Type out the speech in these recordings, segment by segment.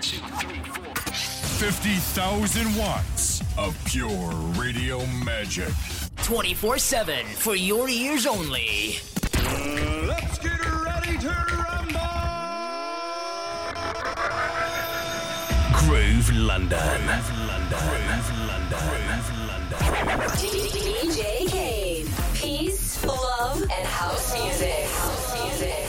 50,000 watts of pure radio magic. 24 7 for your ears only. Let's get ready to rumble! Groove London. Groove London. Groove London. Groove London. DJ Kaid. Peace, love, and house music. House music.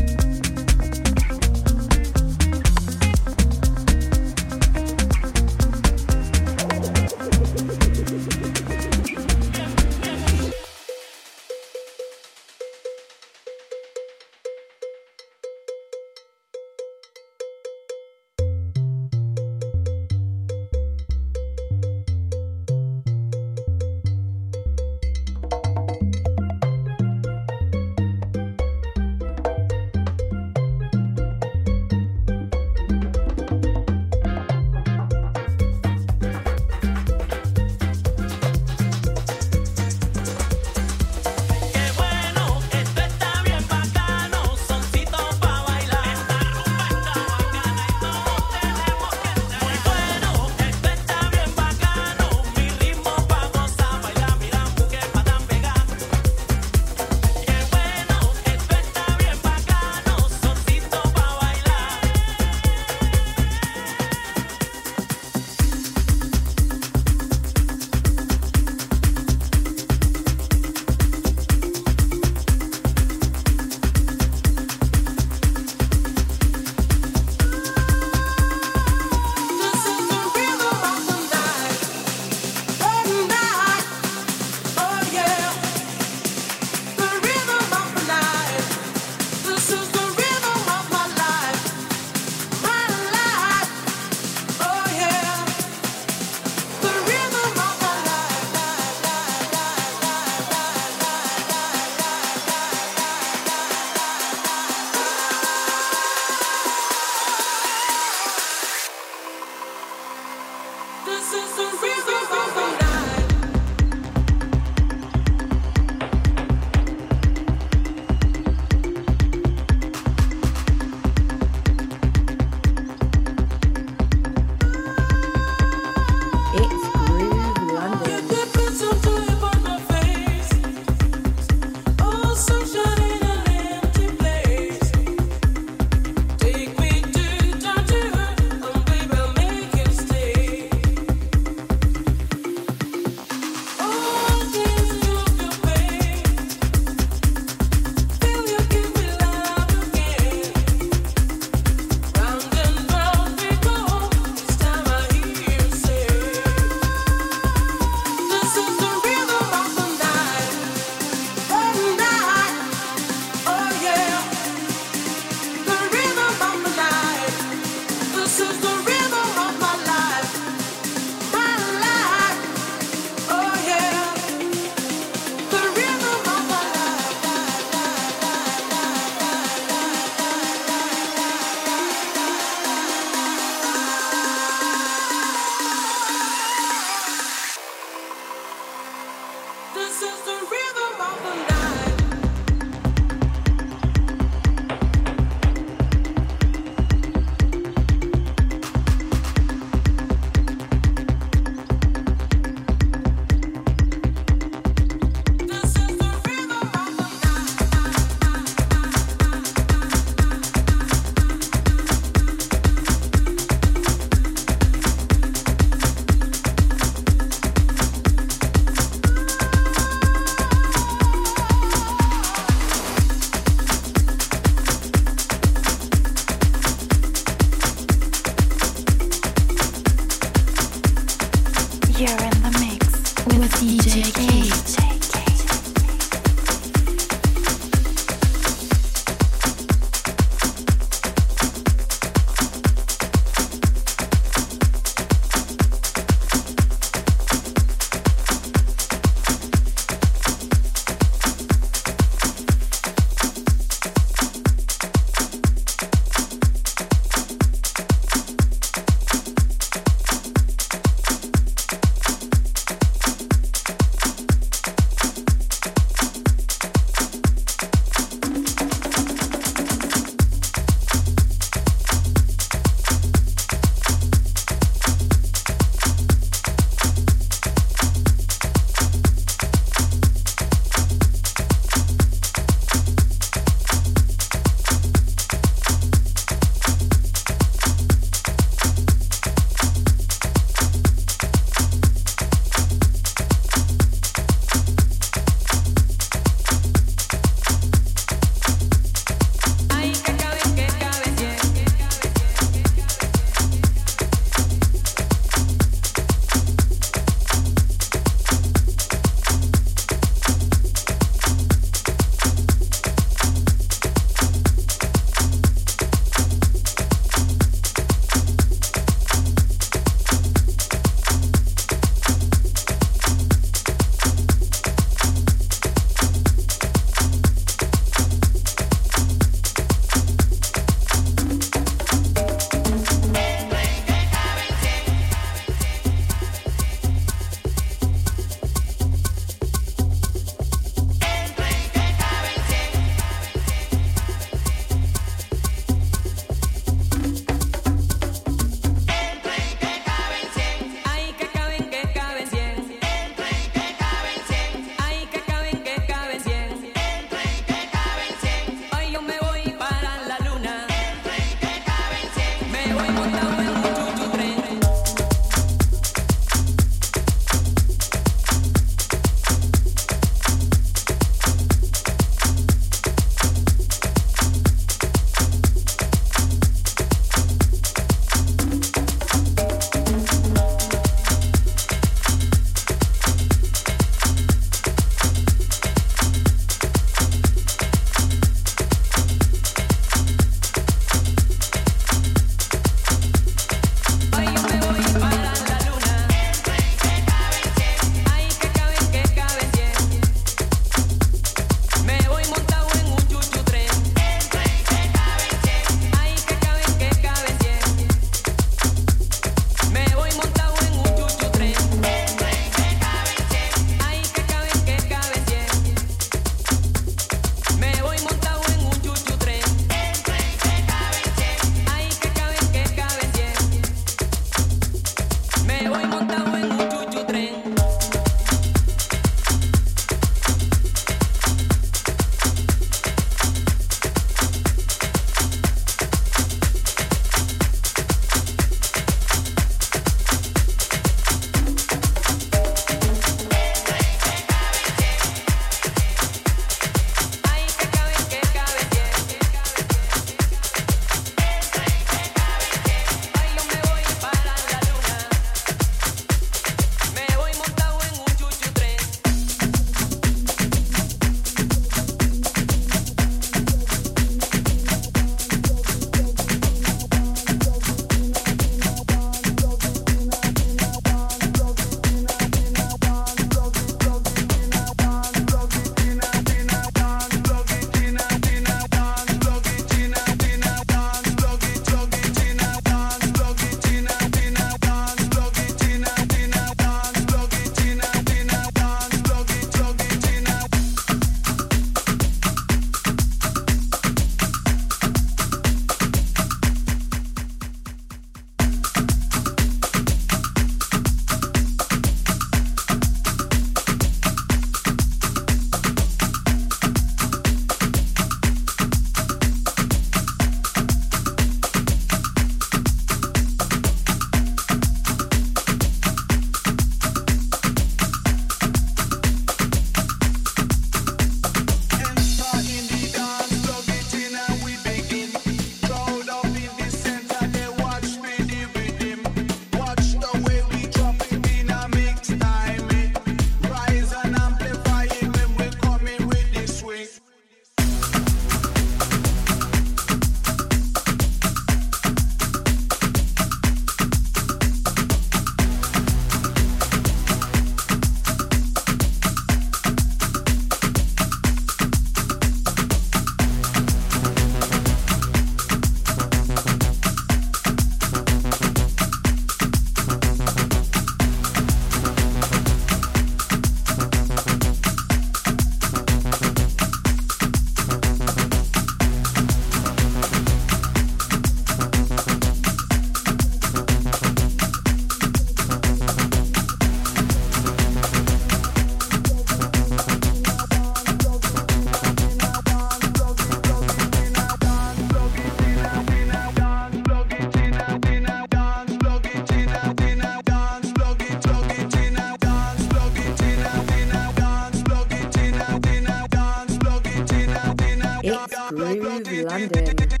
Groove London.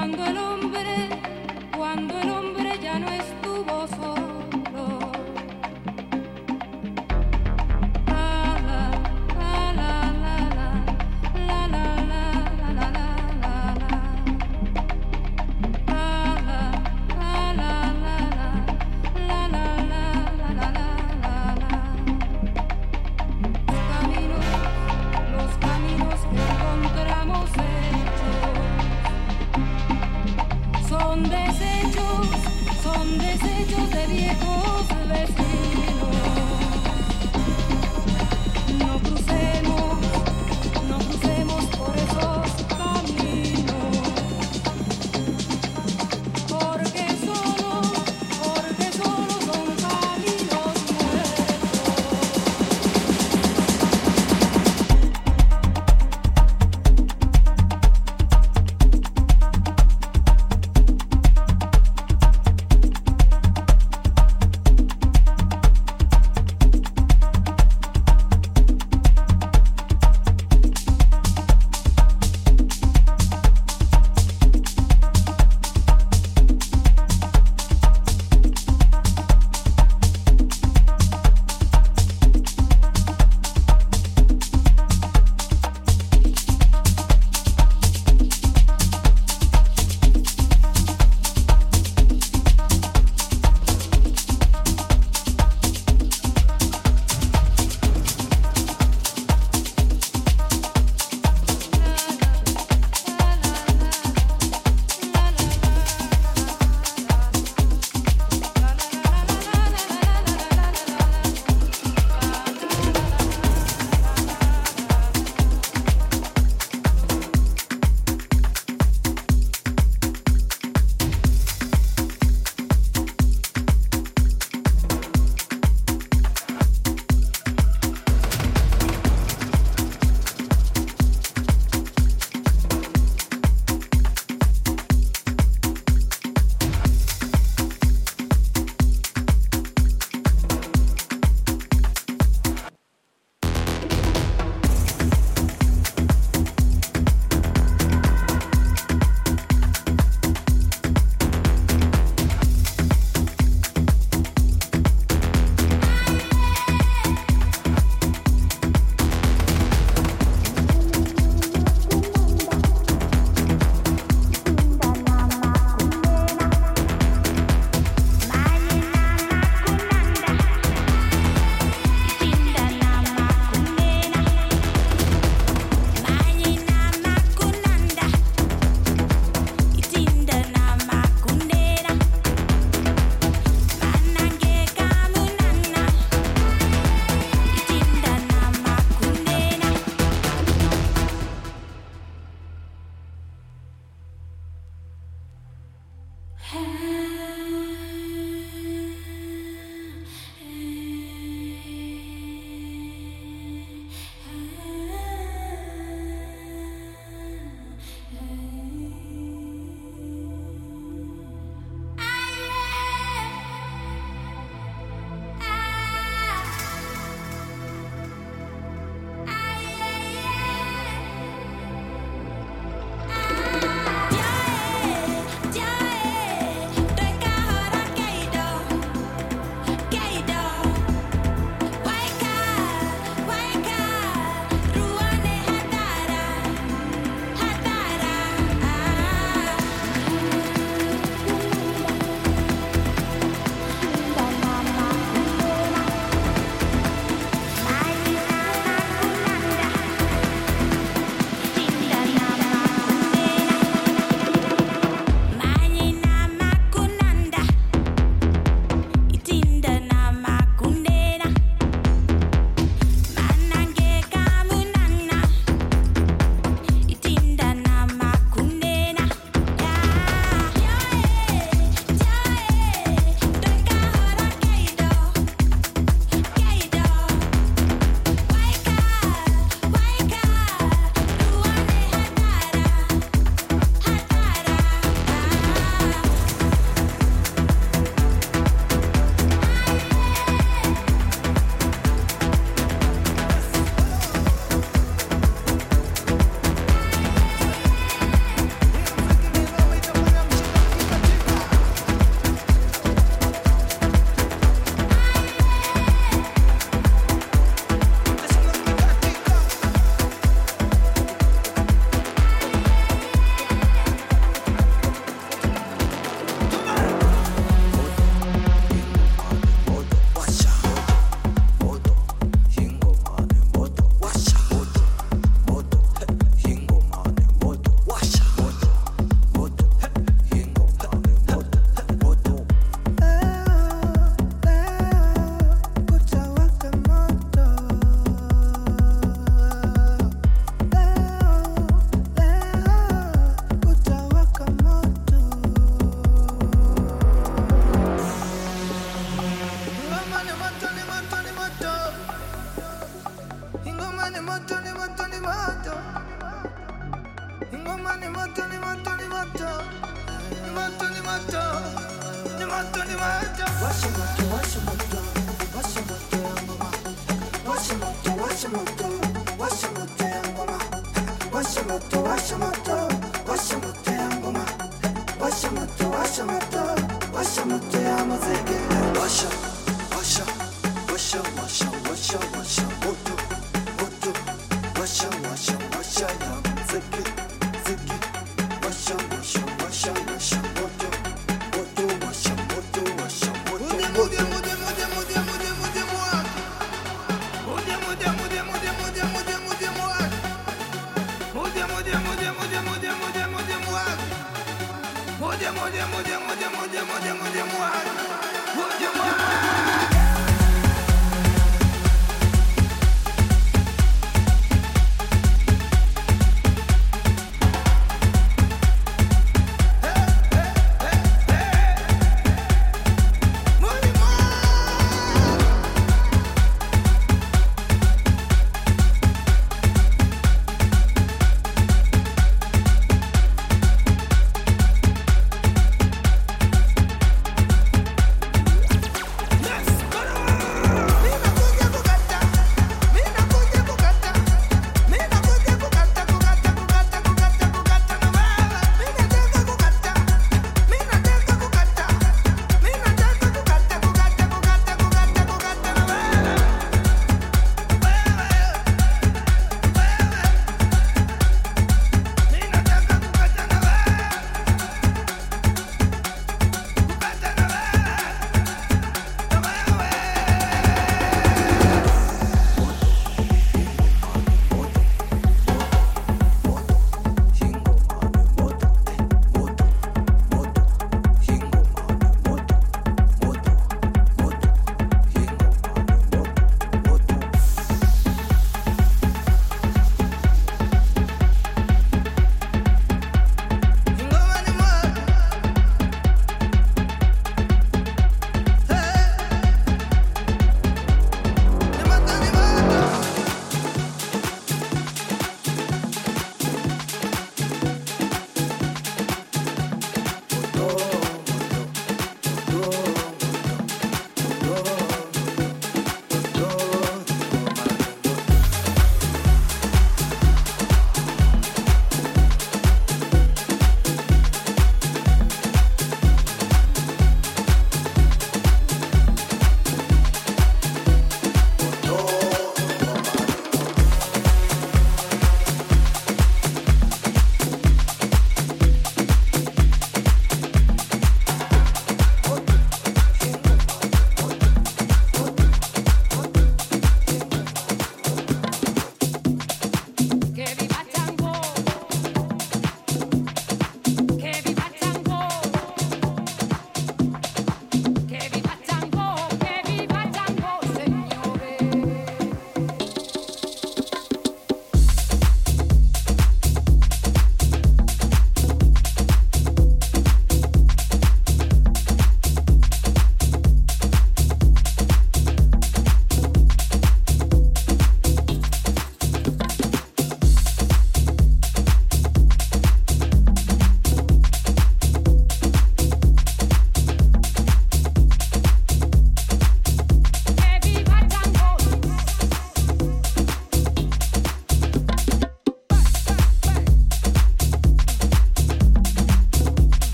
cuando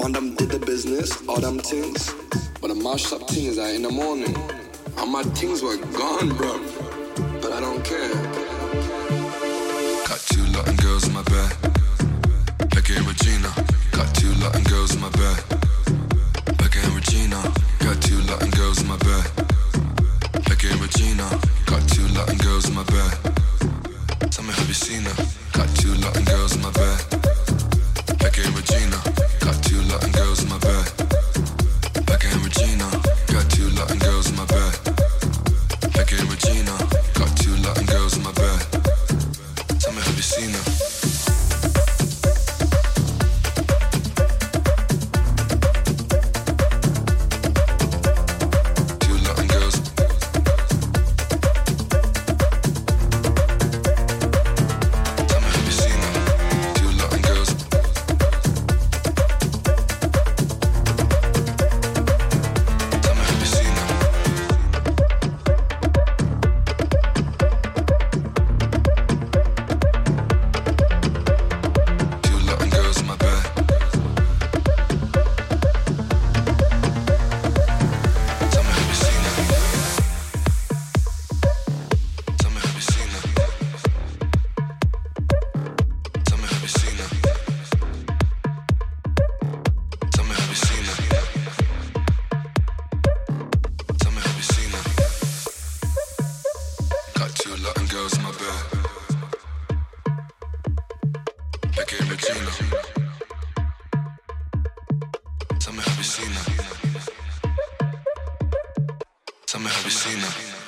Man, them did the business, all them things. But I mashed up things like in the morning. And my things were gone, bro. Latina.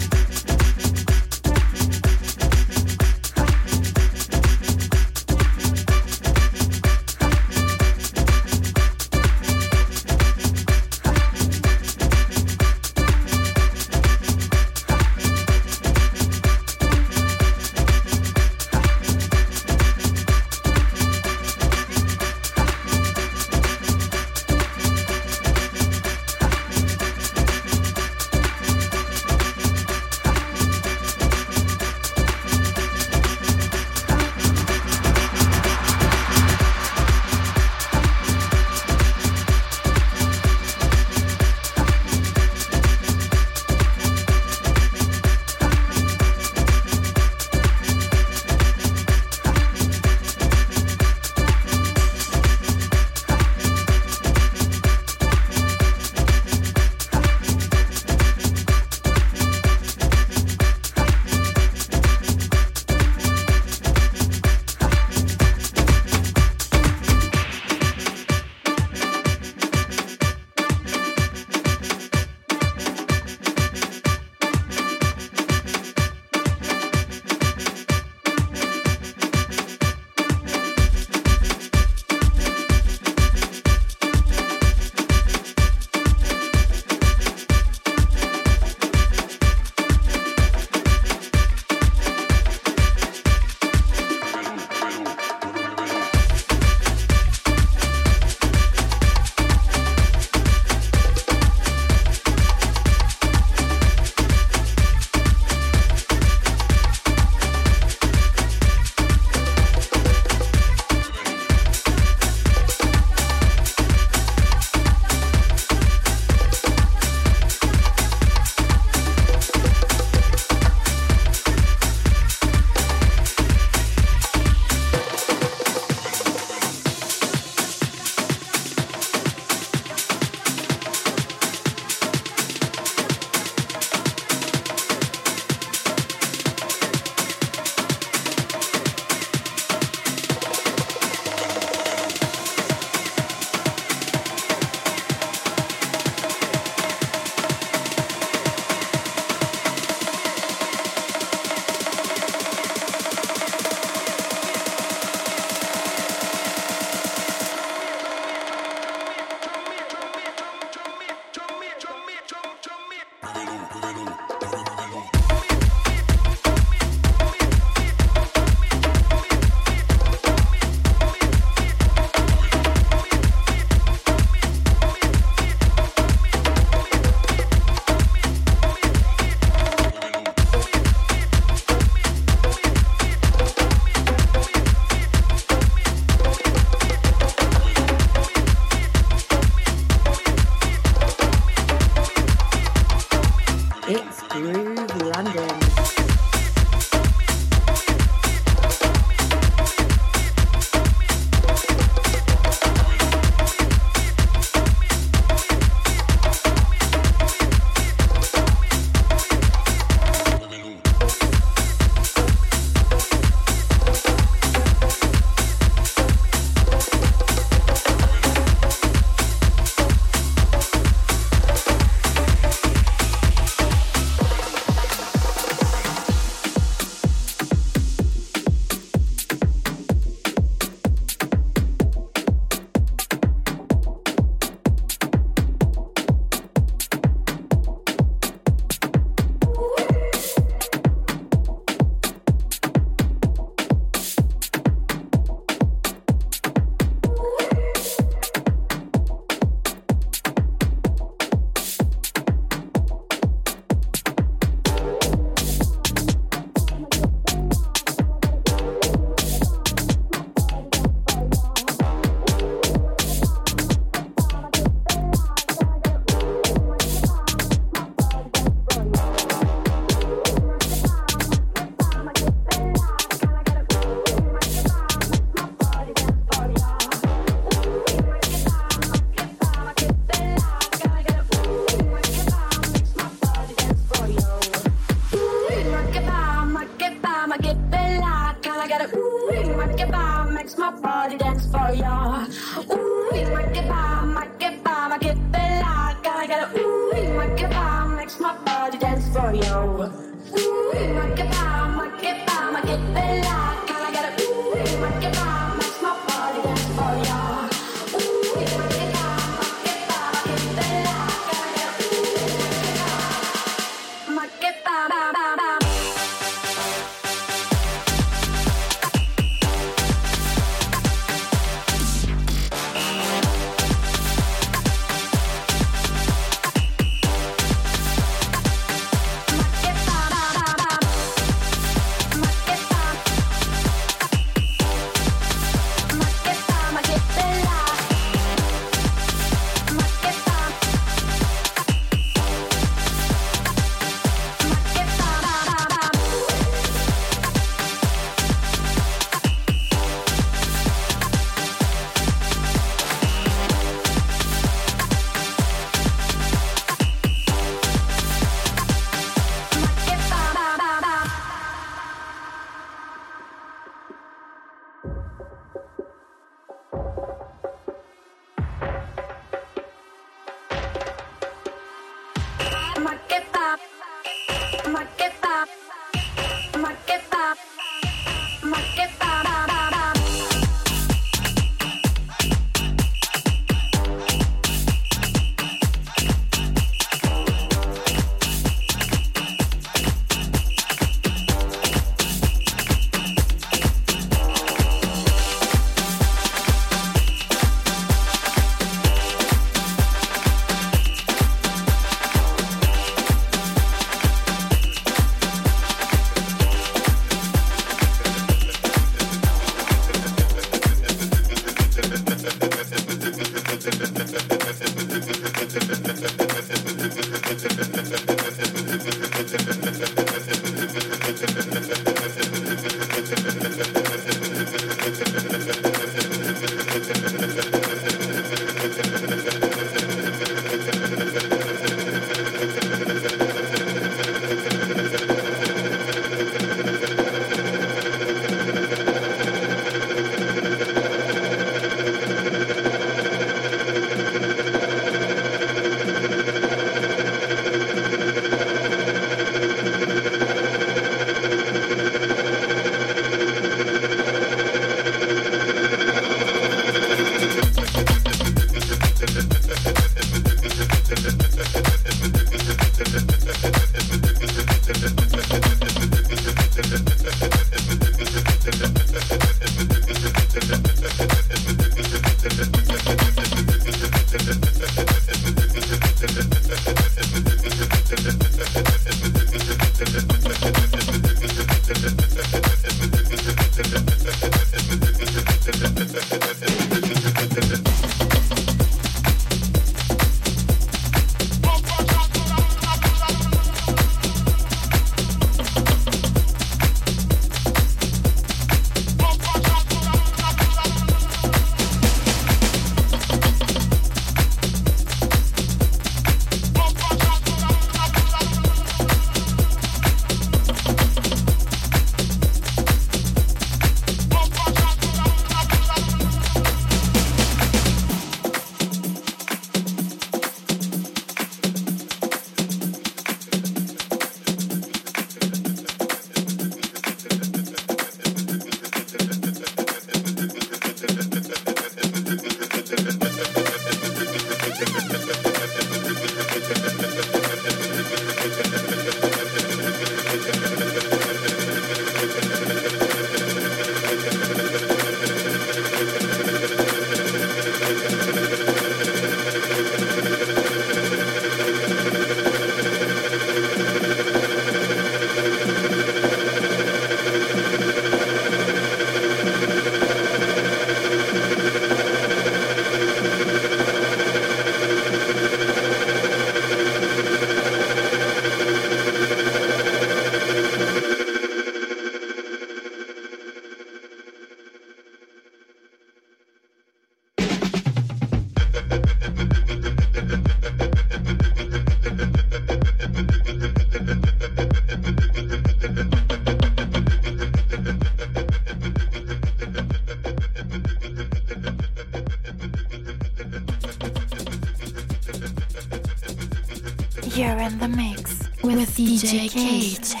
DJ Kaid.